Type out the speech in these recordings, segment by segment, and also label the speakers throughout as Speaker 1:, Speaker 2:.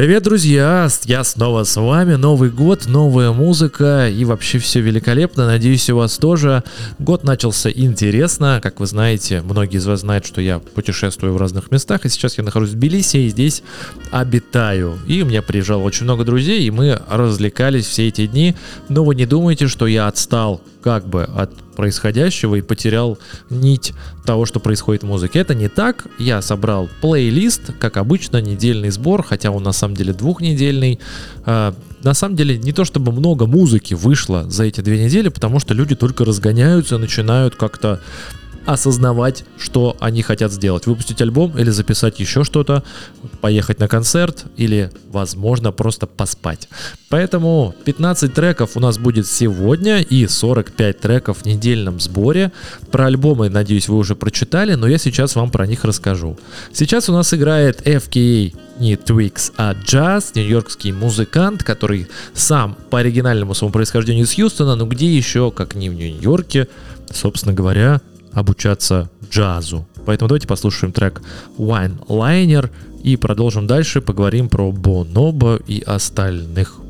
Speaker 1: Привет, друзья! Я снова с вами. Новый год, новая музыка и вообще все великолепно. Надеюсь, у вас тоже. Год начался интересно. Как вы знаете, многие из вас знают, что я путешествую в разных местах. И сейчас я нахожусь в Тбилиси и здесь обитаю. И у меня приезжало очень много друзей, и мы развлекались все эти дни. Но вы не думайте, что я отстал как бы от происходящего и потерял нить того, что происходит в музыке. Это не так. Я собрал плейлист, как обычно, недельный сбор, хотя он на самом деле двухнедельный. А, на самом деле не то чтобы много музыки вышло за эти две недели, потому что люди только разгоняются, начинают как-то осознавать, что они хотят сделать. Выпустить альбом или записать еще что-то, поехать на концерт или, возможно, просто поспать. Поэтому 15 треков у нас будет сегодня и 45 треков в недельном сборе. Про альбомы, надеюсь, вы уже прочитали, но я сейчас вам про них расскажу. Сейчас у нас играет FKA не Twix, а Jazz, нью-йоркский музыкант, который сам по оригинальному своему происхождению из Хьюстона, но где еще, как не в Нью-Йорке, собственно говоря, обучаться джазу. Поэтому давайте послушаем трек Wine Liner и продолжим дальше, поговорим про Бонобо и остальных.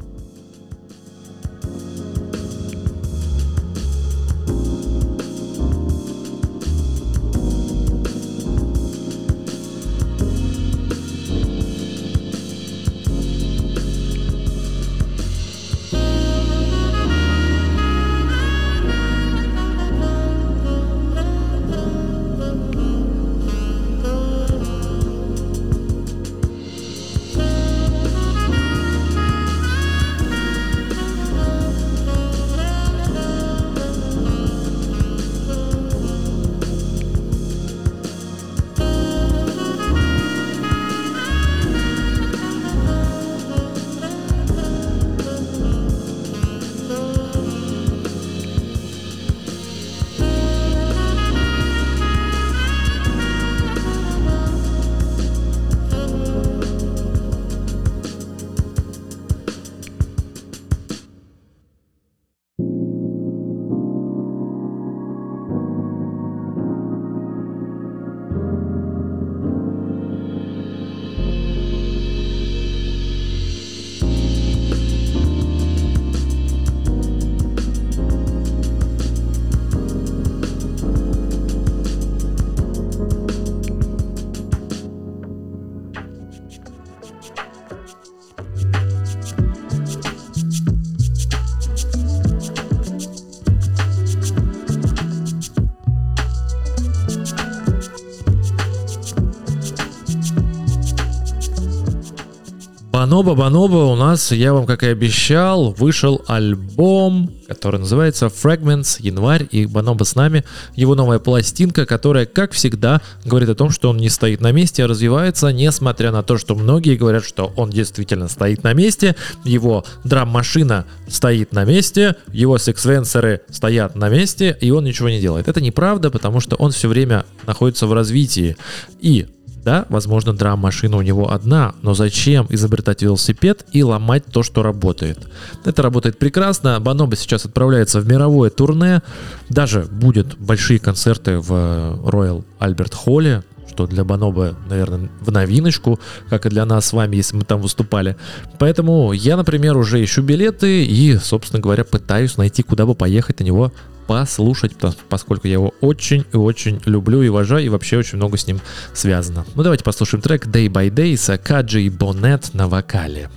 Speaker 1: Баноба Баноба у нас, я вам как и обещал, вышел альбом, который называется Fragments, январь, и Баноба с нами, его новая пластинка, которая, как всегда, говорит о том, что он не стоит на месте, а развивается, несмотря на то, что многие говорят, что он действительно стоит на месте, его драм-машина стоит на месте, его секвенсоры стоят на месте, и он ничего не делает. Это неправда, потому что он все время находится в развитии. И да, возможно, драм-машина у него одна, но зачем изобретать велосипед и ломать то, что работает? Это работает прекрасно. Баноба сейчас отправляется в мировое турне. Даже будет большие концерты в Royal Albert Hall, что для Баноба, наверное, в новиночку, как и для нас с вами, если мы там выступали. Поэтому я, например, уже ищу билеты и, собственно говоря, пытаюсь найти, куда бы поехать на него послушать, поскольку я его очень и очень люблю и уважаю, и вообще очень много с ним связано. Ну давайте послушаем трек Day by Day с Каджи Бонет на вокале.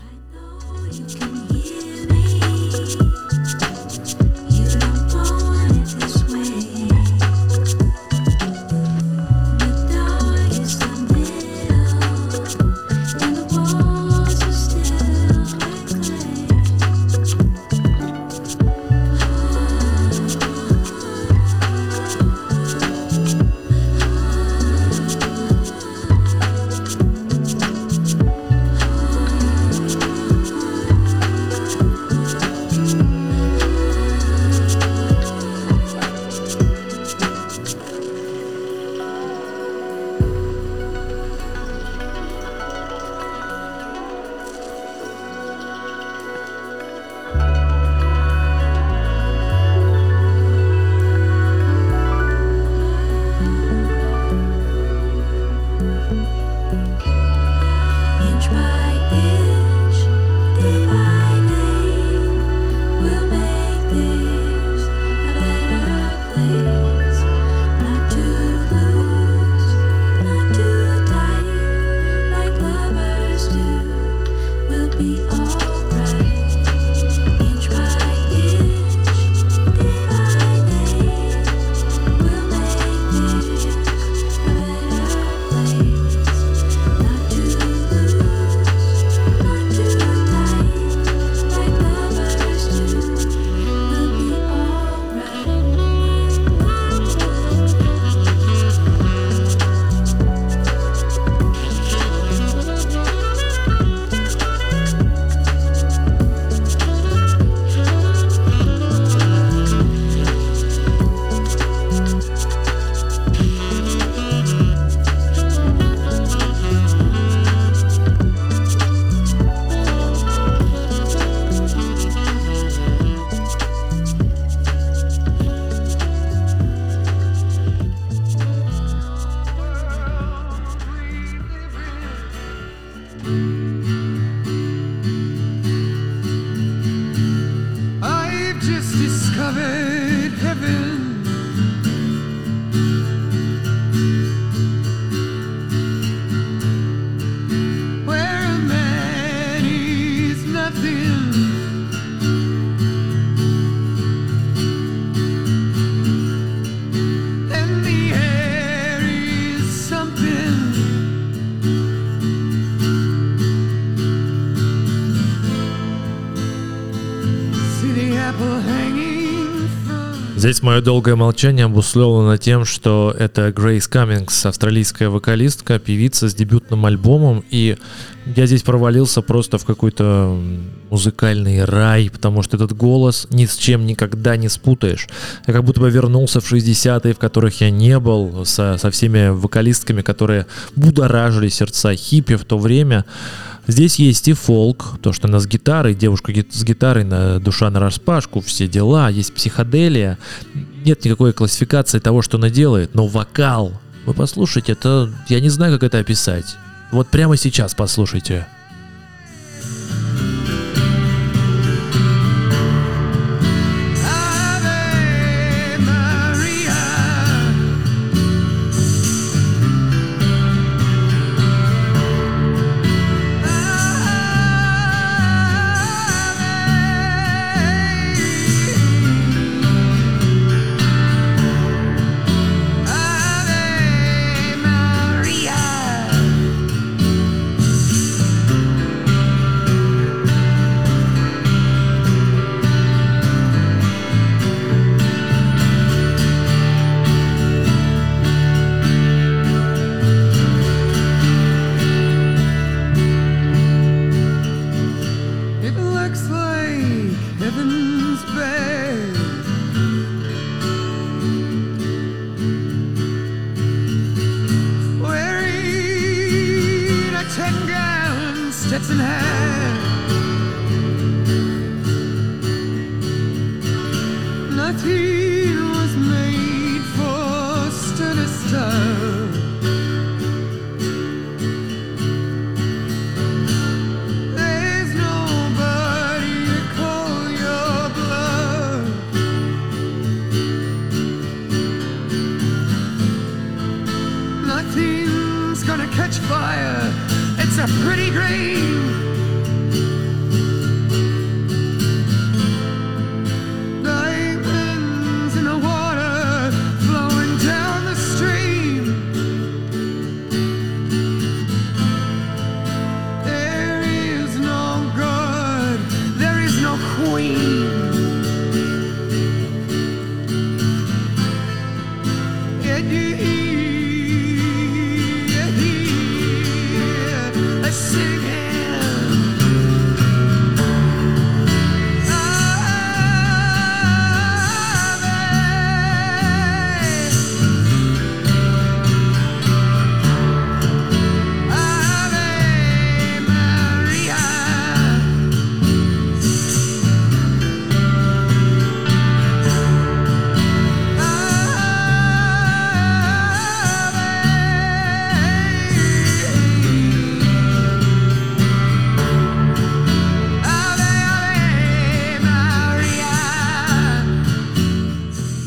Speaker 2: Здесь мое долгое молчание обусловлено тем, что это Грейс Каммингс, австралийская вокалистка, певица с дебютным альбомом, и я здесь провалился просто в какой-то музыкальный рай, потому что этот голос ни с чем никогда не спутаешь. Я как будто бы вернулся в 60-е, в которых я не был, со, со всеми вокалистками, которые будоражили сердца хиппи в то время. Здесь есть и фолк, то, что она с гитарой, девушка с гитарой, на душа на распашку, все дела, есть психоделия. Нет никакой классификации того, что она делает, но вокал, вы послушайте, это, я не знаю, как это описать. Вот прямо сейчас послушайте.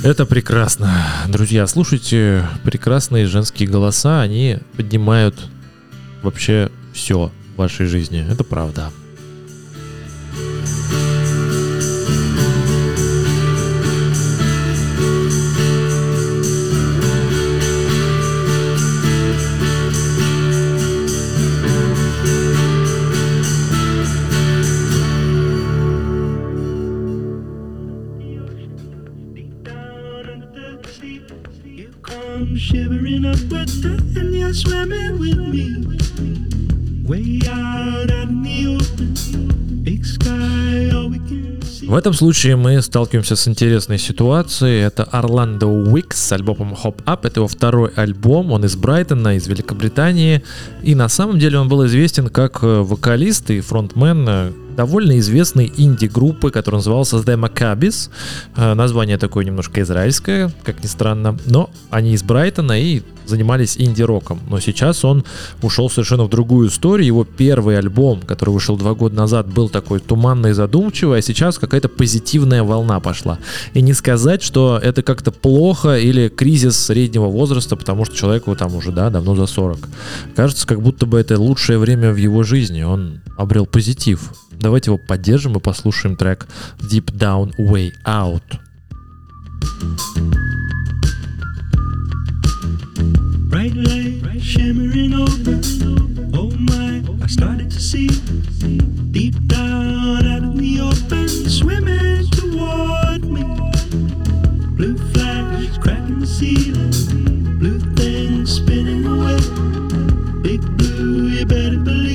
Speaker 2: Это прекрасно. Друзья, слушайте прекрасные женские голоса. Они поднимают вообще все в вашей жизни. Это правда. В этом случае мы сталкиваемся с интересной ситуацией. Это Орландо Уикс с альбомом Hop Up. Это его второй альбом. Он из Брайтона, из Великобритании. И на самом деле он был известен как э, вокалист и фронтмен э,
Speaker 1: довольно известной инди-группы, которая называлась The Maccabees. Э, название такое немножко израильское, как ни странно, но они из Брайтона и занимались инди-роком. Но сейчас он ушел совершенно в другую историю. Его первый альбом, который вышел два года назад, был такой туманный и задумчивый, а сейчас какая-то позитивная волна пошла. И не сказать, что это как-то плохо или кризис среднего возраста, потому что человеку там уже, да, давно за 40. Кажется, как будто бы это лучшее время в его жизни. Он обрел позитив. Давайте его поддержим и послушаем трек Deep Down Way Out. Bright light shimmering over. Oh my, I started to see deep down out in the open, swimming toward me. Blue flash cracking the ceiling, blue things spinning away. Big blue, you better believe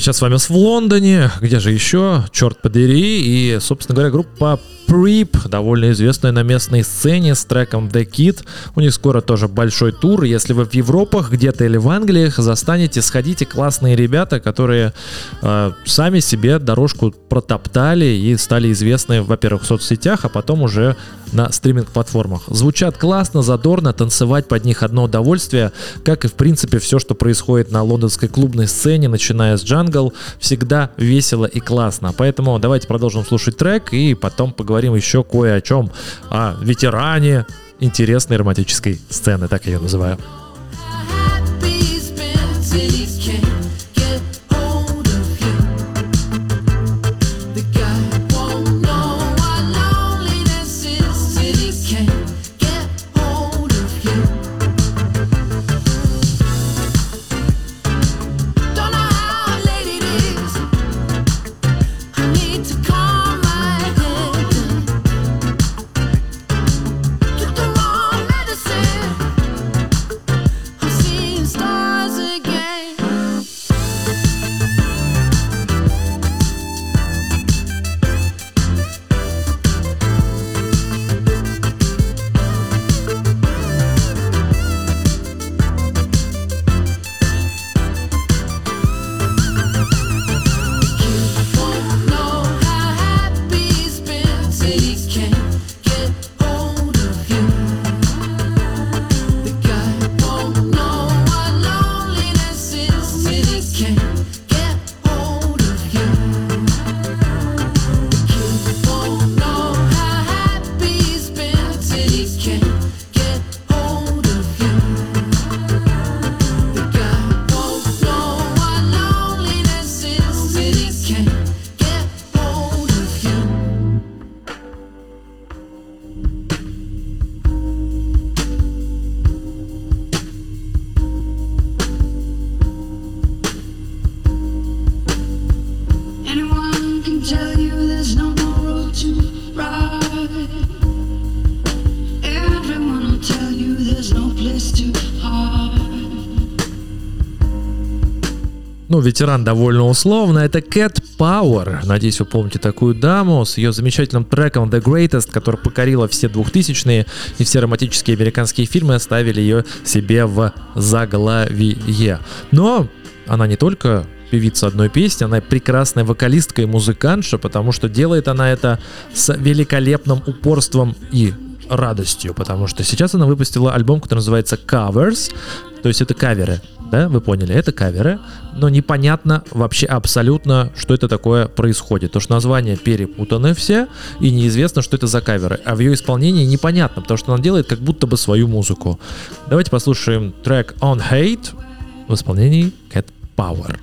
Speaker 1: сейчас с вами в Лондоне, где же еще, черт подери, и, собственно говоря, группа Preep, довольно известная на местной сцене с треком The Kid. У них скоро тоже большой тур. Если вы в Европах где-то или в Англиях застанете, сходите, классные ребята, которые э, сами себе дорожку протоптали и стали известны, во-первых, в соцсетях, а потом уже на стриминг-платформах. Звучат классно, задорно, танцевать под них одно удовольствие, как и в принципе все, что происходит на лондонской клубной сцене, начиная с джангл, всегда весело и классно. Поэтому давайте продолжим слушать трек и потом поговорим еще кое о чем, о ветеране интересной романтической сцены, так я ее называю. Ну, ветеран довольно условно, это Cat Power. Надеюсь, вы помните такую даму с ее замечательным треком The Greatest, который покорила все двухтысячные и все романтические американские фильмы оставили ее себе в заглавие. Но она не только певица одной песни, она прекрасная вокалистка и музыкантша, потому что делает она это с великолепным упорством и радостью, потому что сейчас она выпустила альбом, который называется Covers, то есть это каверы, да, вы поняли, это каверы, но непонятно вообще абсолютно, что это такое происходит. То, что названия перепутаны все, и неизвестно, что это за каверы. А в ее исполнении непонятно, потому что она делает как будто бы свою музыку. Давайте послушаем трек On Hate в исполнении Cat Power.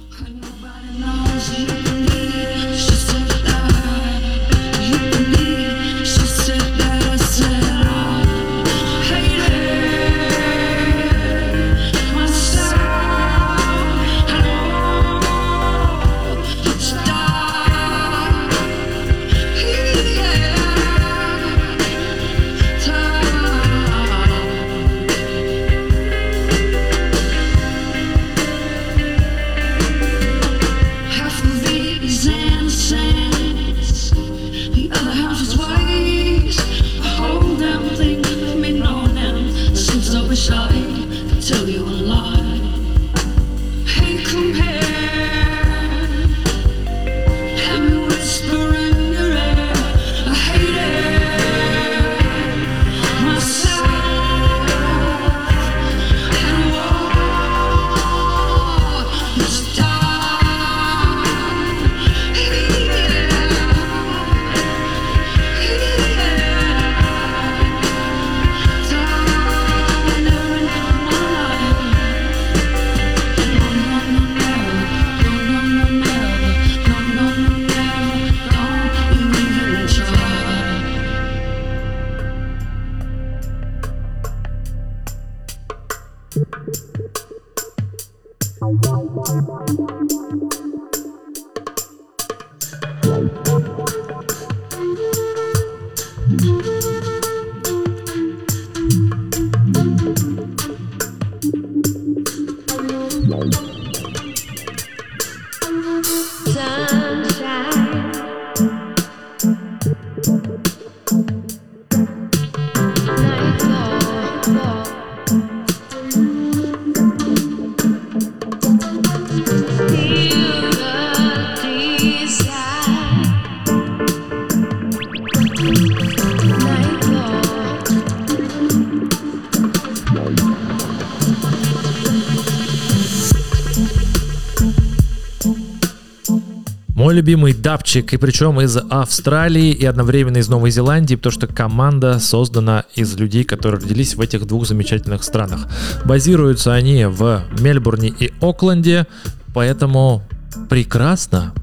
Speaker 1: Любимый дабчик, и причем из Австралии и одновременно из Новой Зеландии, потому что команда создана из людей, которые родились в этих двух замечательных странах. Базируются они в Мельбурне и Окленде, поэтому прекрасно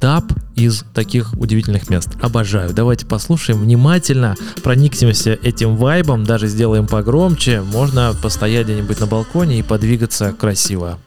Speaker 1: даб из таких удивительных мест. Обожаю. Давайте послушаем внимательно, проникнемся этим вайбом, даже сделаем погромче. Можно постоять где-нибудь на балконе и подвигаться красиво.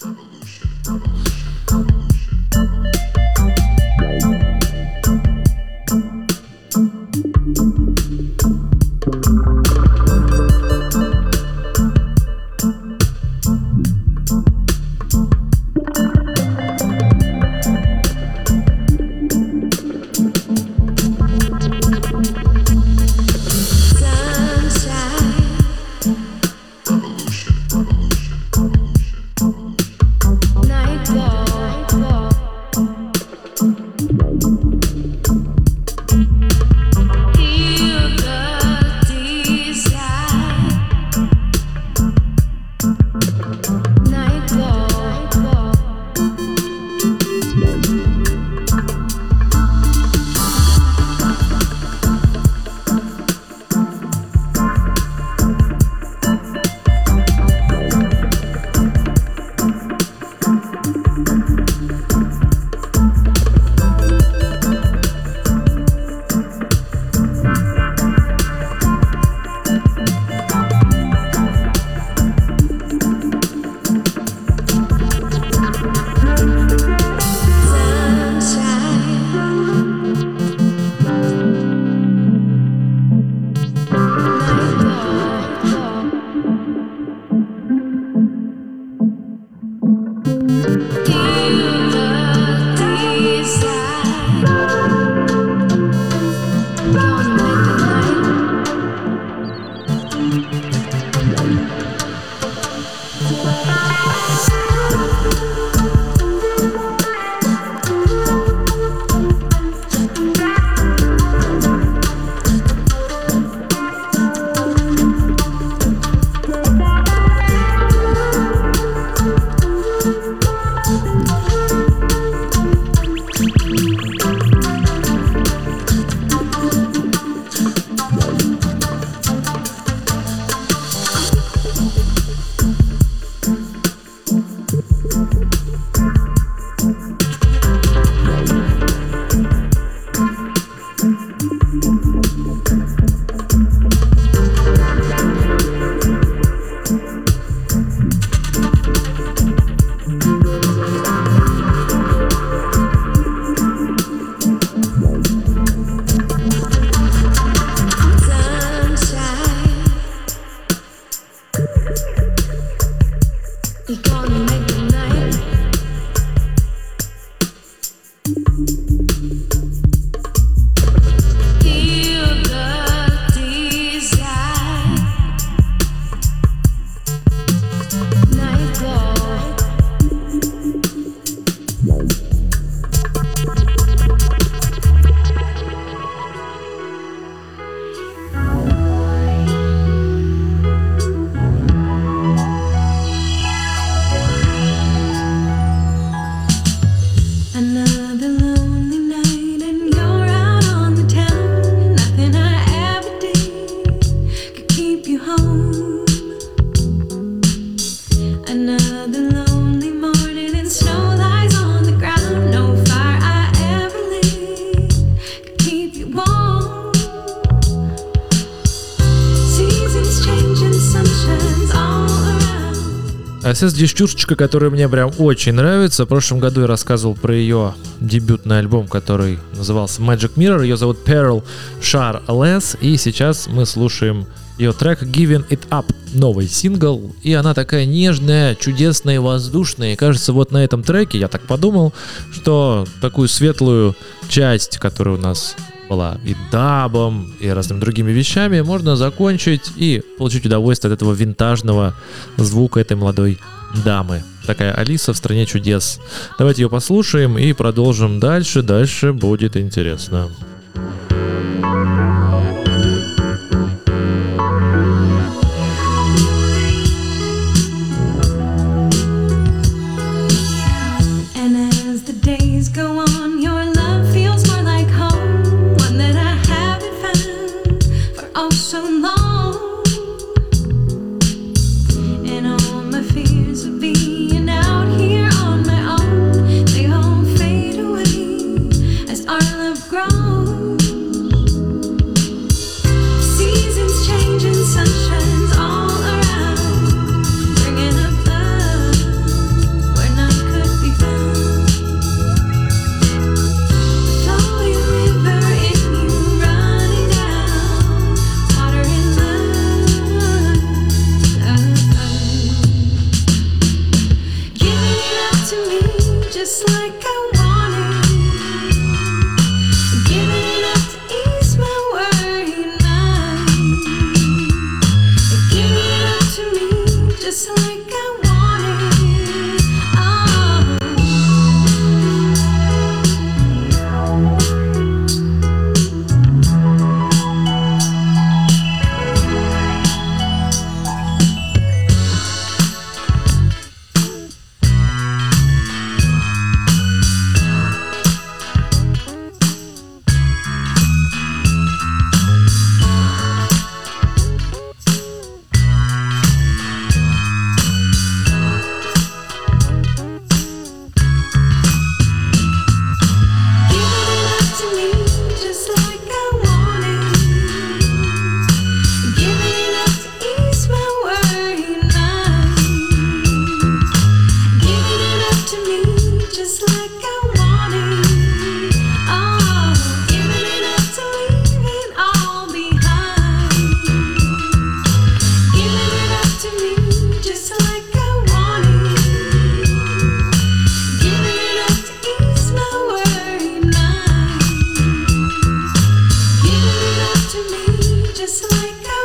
Speaker 3: Сейчас девчушечка, которая мне прям очень нравится. В прошлом году я рассказывал про ее дебютный альбом, который назывался Magic Mirror. Ее зовут Pearl Shar Les. И сейчас мы слушаем ее трек Giving It Up, новый сингл, и она такая нежная, чудесная воздушная. И кажется, вот на этом треке я так подумал, что такую светлую часть, которая у нас была и дабом, и разными другими вещами, можно закончить и получить удовольствие от этого винтажного звука этой молодой дамы. Такая Алиса в стране чудес. Давайте ее послушаем и продолжим дальше. Дальше будет интересно. Переходим на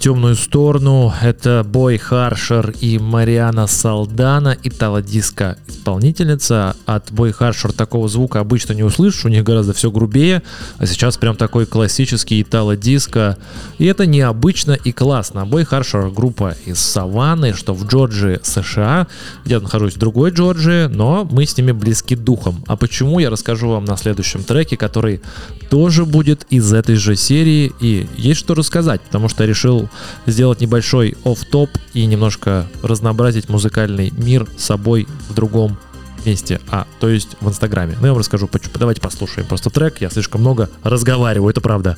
Speaker 3: темную сторону. Это Бой Харшер и Мариана Салдана, итало-диско исполнительница. От Бой Харшер такого звука обычно не услышишь, у них гораздо все грубее, а сейчас прям такой классический итало-диско. И это необычно и классно. Бой Харшер группа из Саванны, что в Джорджии, США. Я нахожусь в другой Джорджии, но мы с ними близки духом. А почему, я расскажу вам на следующем треке, который тоже будет из этой же серии. И есть что рассказать, потому что я решил сделать небольшой оф-топ и немножко разнообразить музыкальный мир собой в другом месте, а то есть в Инстаграме. Ну я вам расскажу, давайте послушаем просто трек, я слишком много разговариваю, это правда.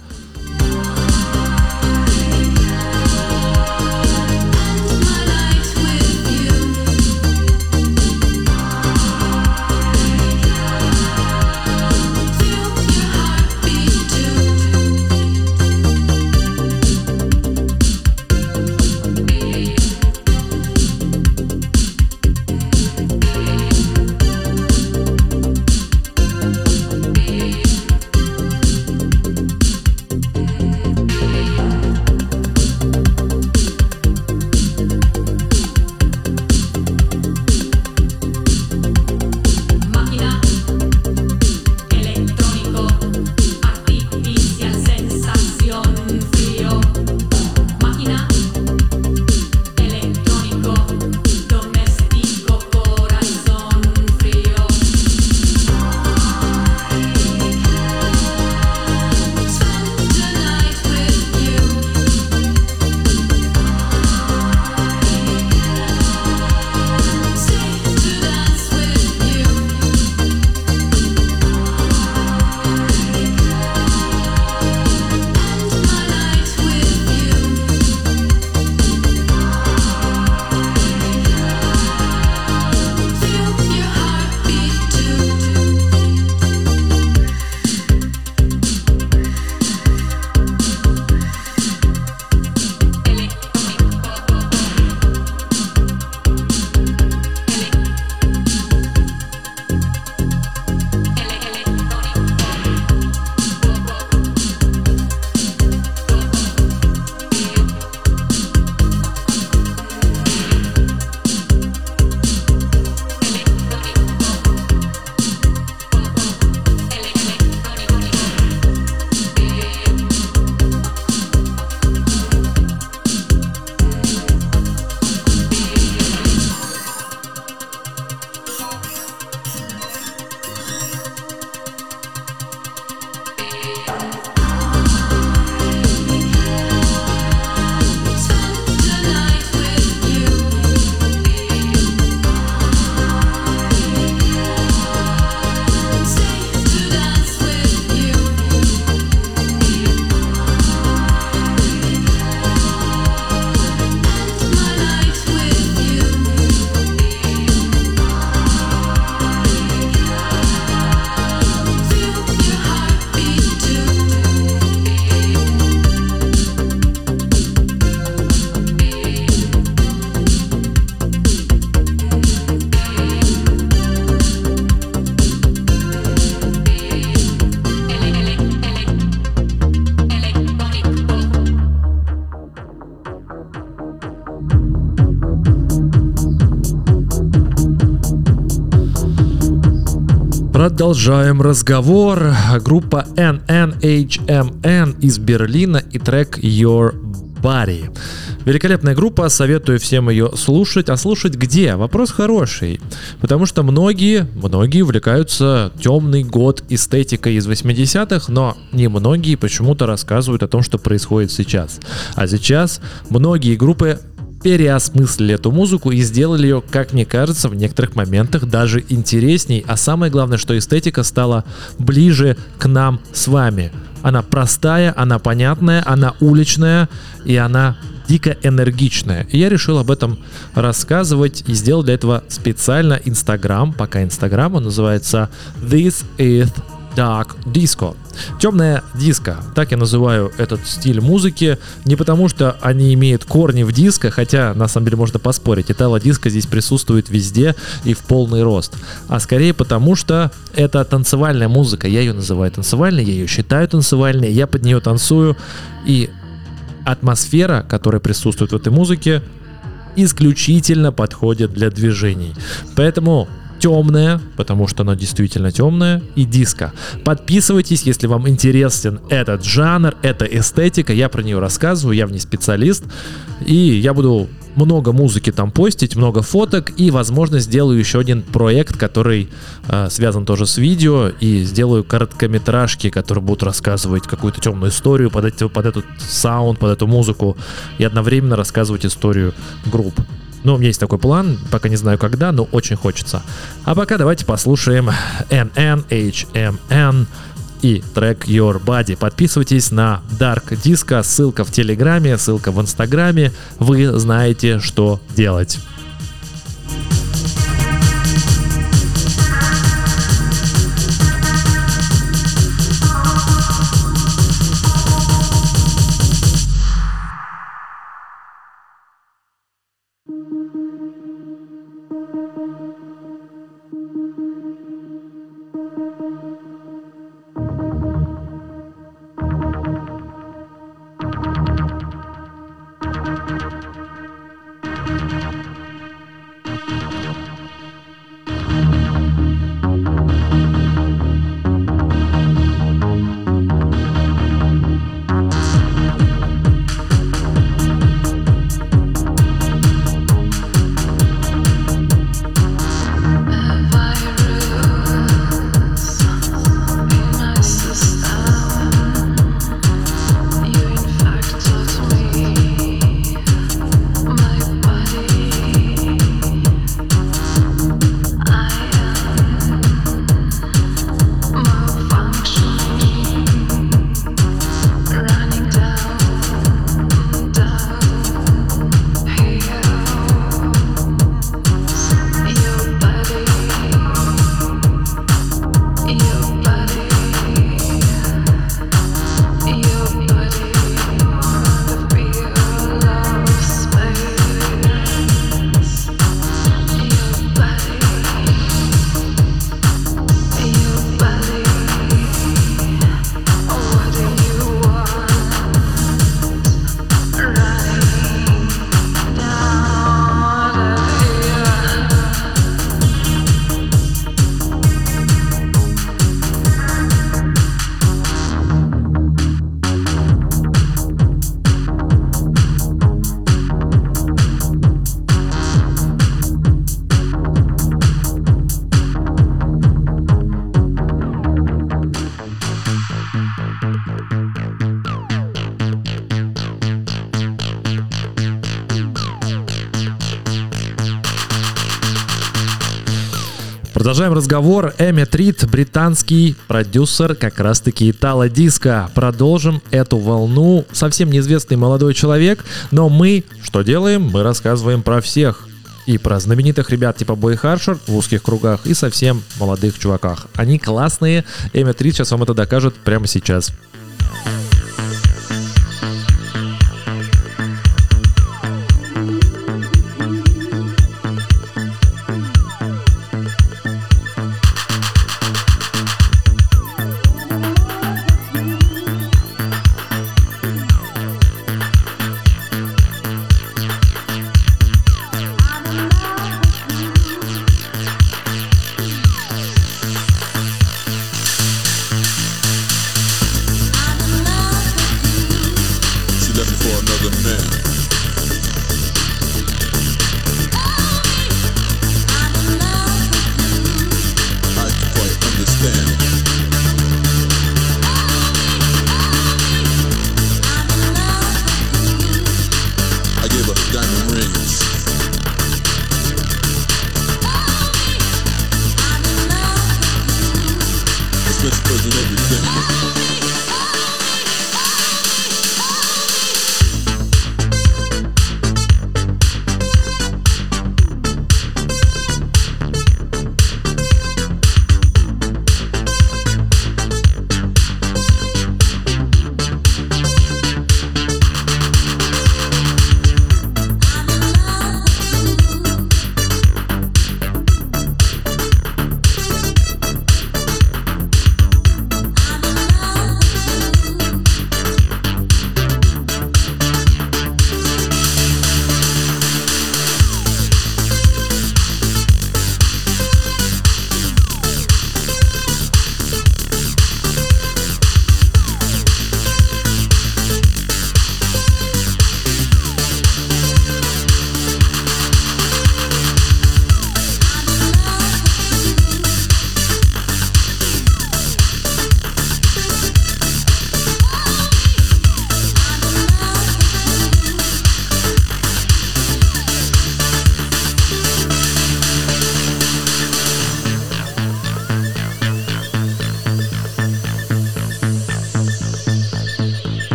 Speaker 1: Продолжаем разговор. Группа NNHMN из Берлина и трек Your Body. Великолепная группа, советую всем ее слушать. А слушать где? Вопрос хороший. Потому что многие, многие увлекаются темный год эстетикой из 80-х, но не многие почему-то рассказывают о том, что происходит сейчас. А сейчас многие группы переосмыслили эту музыку и сделали ее, как мне кажется, в некоторых моментах даже интересней. А самое главное, что эстетика стала ближе к нам с вами. Она простая, она понятная, она уличная и она дико энергичная. И я решил об этом рассказывать и сделал для этого специально Инстаграм, пока Инстаграм, он называется This is Dark Disco. Темная диско, так я называю этот стиль музыки, не потому что они имеют корни в диско, хотя на самом деле можно поспорить, итало диско здесь присутствует везде и в полный рост, а скорее потому что это танцевальная музыка, я ее называю танцевальной, я ее считаю танцевальной, я под нее танцую, и атмосфера, которая присутствует в этой музыке, исключительно подходит для движений. Поэтому темная, потому что она действительно темная, и диско. Подписывайтесь, если вам интересен этот жанр, эта эстетика, я про нее рассказываю, я в ней специалист, и я буду много музыки там постить, много фоток и, возможно, сделаю еще один проект, который э, связан тоже с видео и сделаю короткометражки, которые будут рассказывать какую-то темную историю под, эти, под этот саунд, под эту музыку и одновременно рассказывать историю групп. Ну, у меня есть такой план, пока не знаю когда, но очень хочется. А пока давайте послушаем NNHMN и трек Your Body. Подписывайтесь на Dark Disco, ссылка в Телеграме, ссылка в Инстаграме. Вы знаете, что делать. Продолжаем разговор. Эми Трит, британский продюсер как раз-таки Итало Диско. Продолжим эту волну. Совсем неизвестный молодой человек, но мы что делаем? Мы рассказываем про всех. И про знаменитых ребят типа Бой Харшер в узких кругах и совсем молодых чуваках. Они классные. Эми Трит сейчас вам это докажет прямо сейчас.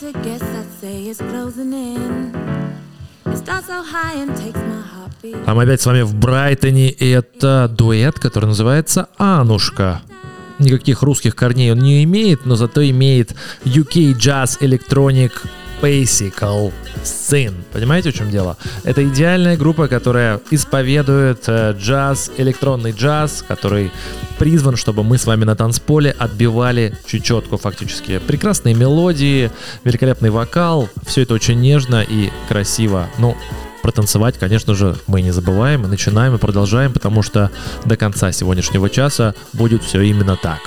Speaker 4: To guess, I'd say it's closing in.
Speaker 1: А мы опять с вами в Брайтоне, и это дуэт, который называется «Анушка». Никаких русских корней он не имеет, но зато имеет UK Jazz Electronic Basical Sin. Понимаете, в чем дело? Это идеальная группа, которая исповедует э, джаз, электронный джаз, который призван, чтобы мы с вами на танцполе отбивали чечетку фактически. Прекрасные мелодии, великолепный вокал, все это очень нежно и красиво. Ну, протанцевать, конечно же, мы не забываем, и начинаем и продолжаем, потому что до конца сегодняшнего часа будет все именно так.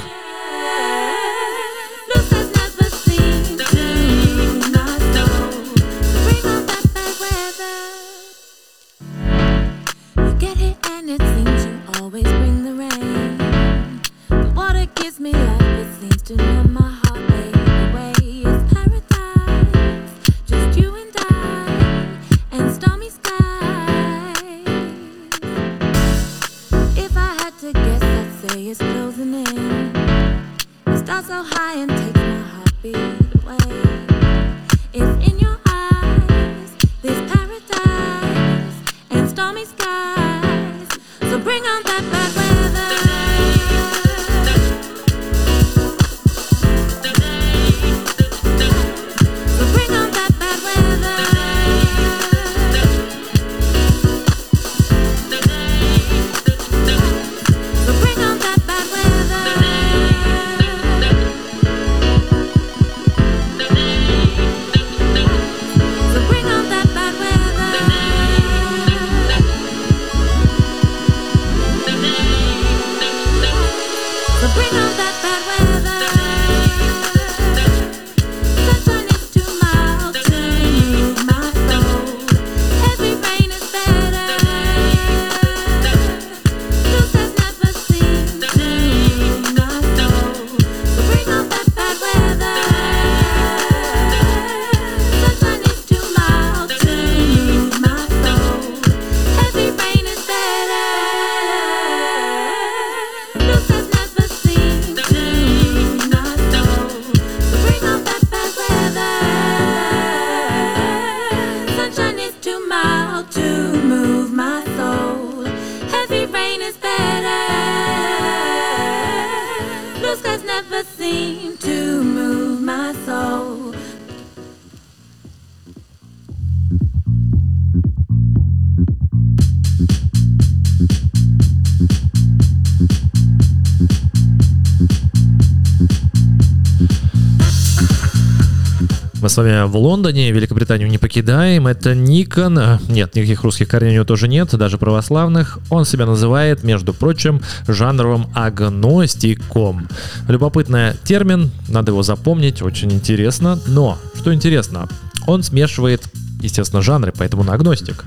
Speaker 1: С вами в Лондоне, Великобританию не покидаем. Это Никон. А, нет, никаких русских корней у него тоже нет, даже православных. Он себя называет, между прочим, жанровым агностиком. Любопытный термин, надо его запомнить, очень интересно. Но, что интересно, он смешивает, естественно, жанры, поэтому он агностик.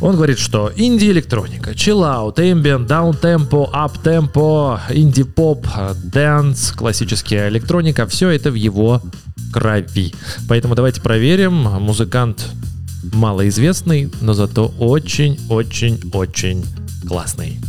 Speaker 1: Он говорит, что инди-электроника, chill-out, ambient, down-tempo, up-tempo, инди-поп, dance, классическая электроника, все это в его крови. Поэтому давайте проверим. Музыкант малоизвестный, но зато очень-очень-очень классный.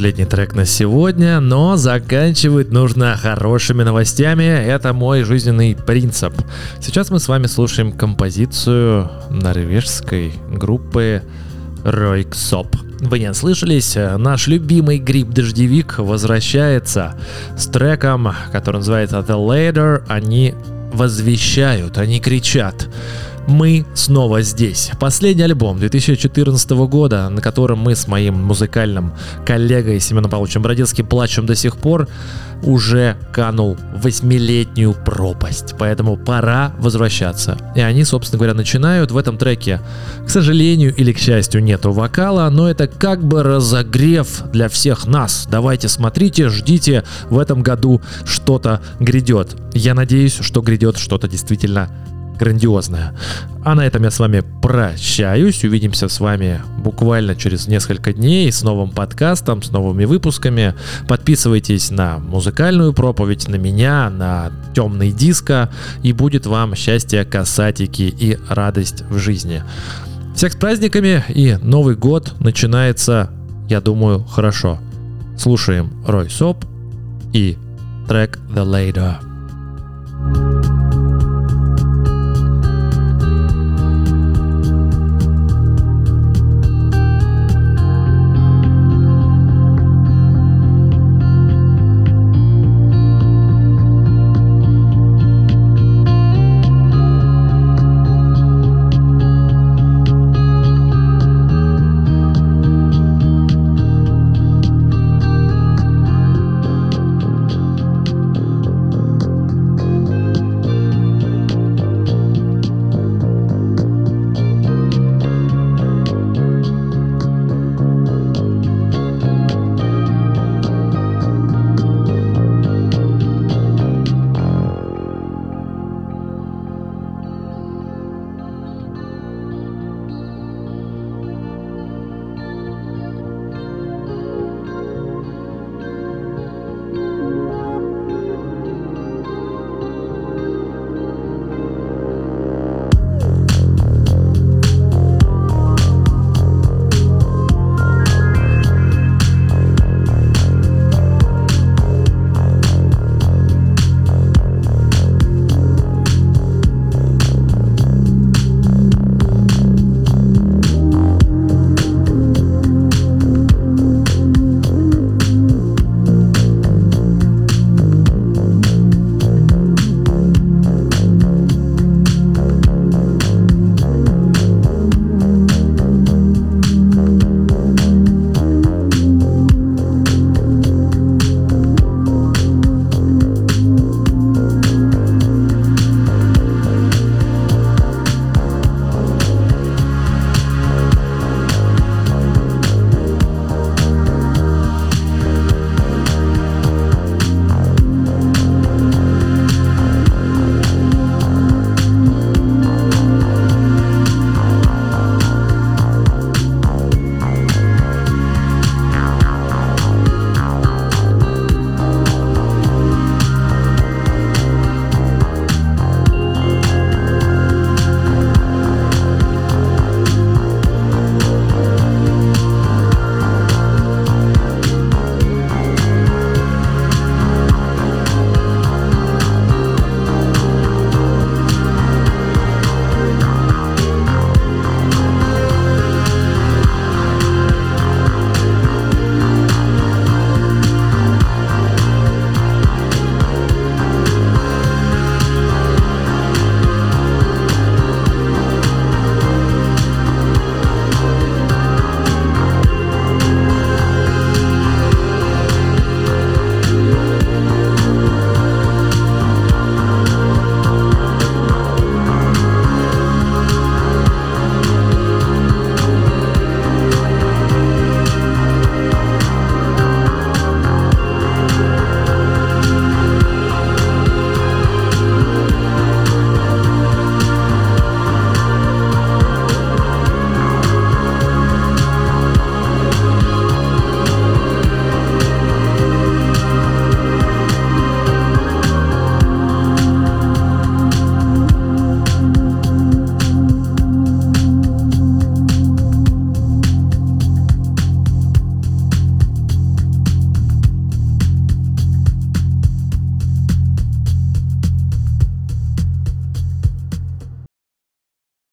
Speaker 1: Последний трек на сегодня, но заканчивать нужно хорошими новостями. Это мой жизненный принцип. Сейчас мы с вами слушаем композицию норвежской группы Ройксоп. Вы не слышались? Наш любимый гриб-дождевик возвращается с треком, который называется The Later. Они возвещают, они кричат мы снова здесь. Последний альбом 2014 года, на котором мы с моим музыкальным коллегой Семеном Павловичем Бродецким плачем до сих пор, уже канул восьмилетнюю пропасть. Поэтому пора возвращаться. И они, собственно говоря, начинают в этом треке. К сожалению или к счастью, нету вокала, но это как бы разогрев для всех нас. Давайте смотрите, ждите, в этом году что-то грядет. Я надеюсь, что грядет что-то действительно грандиозная. А на этом я с вами прощаюсь. Увидимся с вами буквально через несколько дней с новым подкастом, с новыми выпусками. Подписывайтесь на музыкальную проповедь, на меня, на темный диско, и будет вам счастье, касатики и радость в жизни. Всех с праздниками, и Новый год начинается, я думаю, хорошо. Слушаем Рой Соп и трек The Later.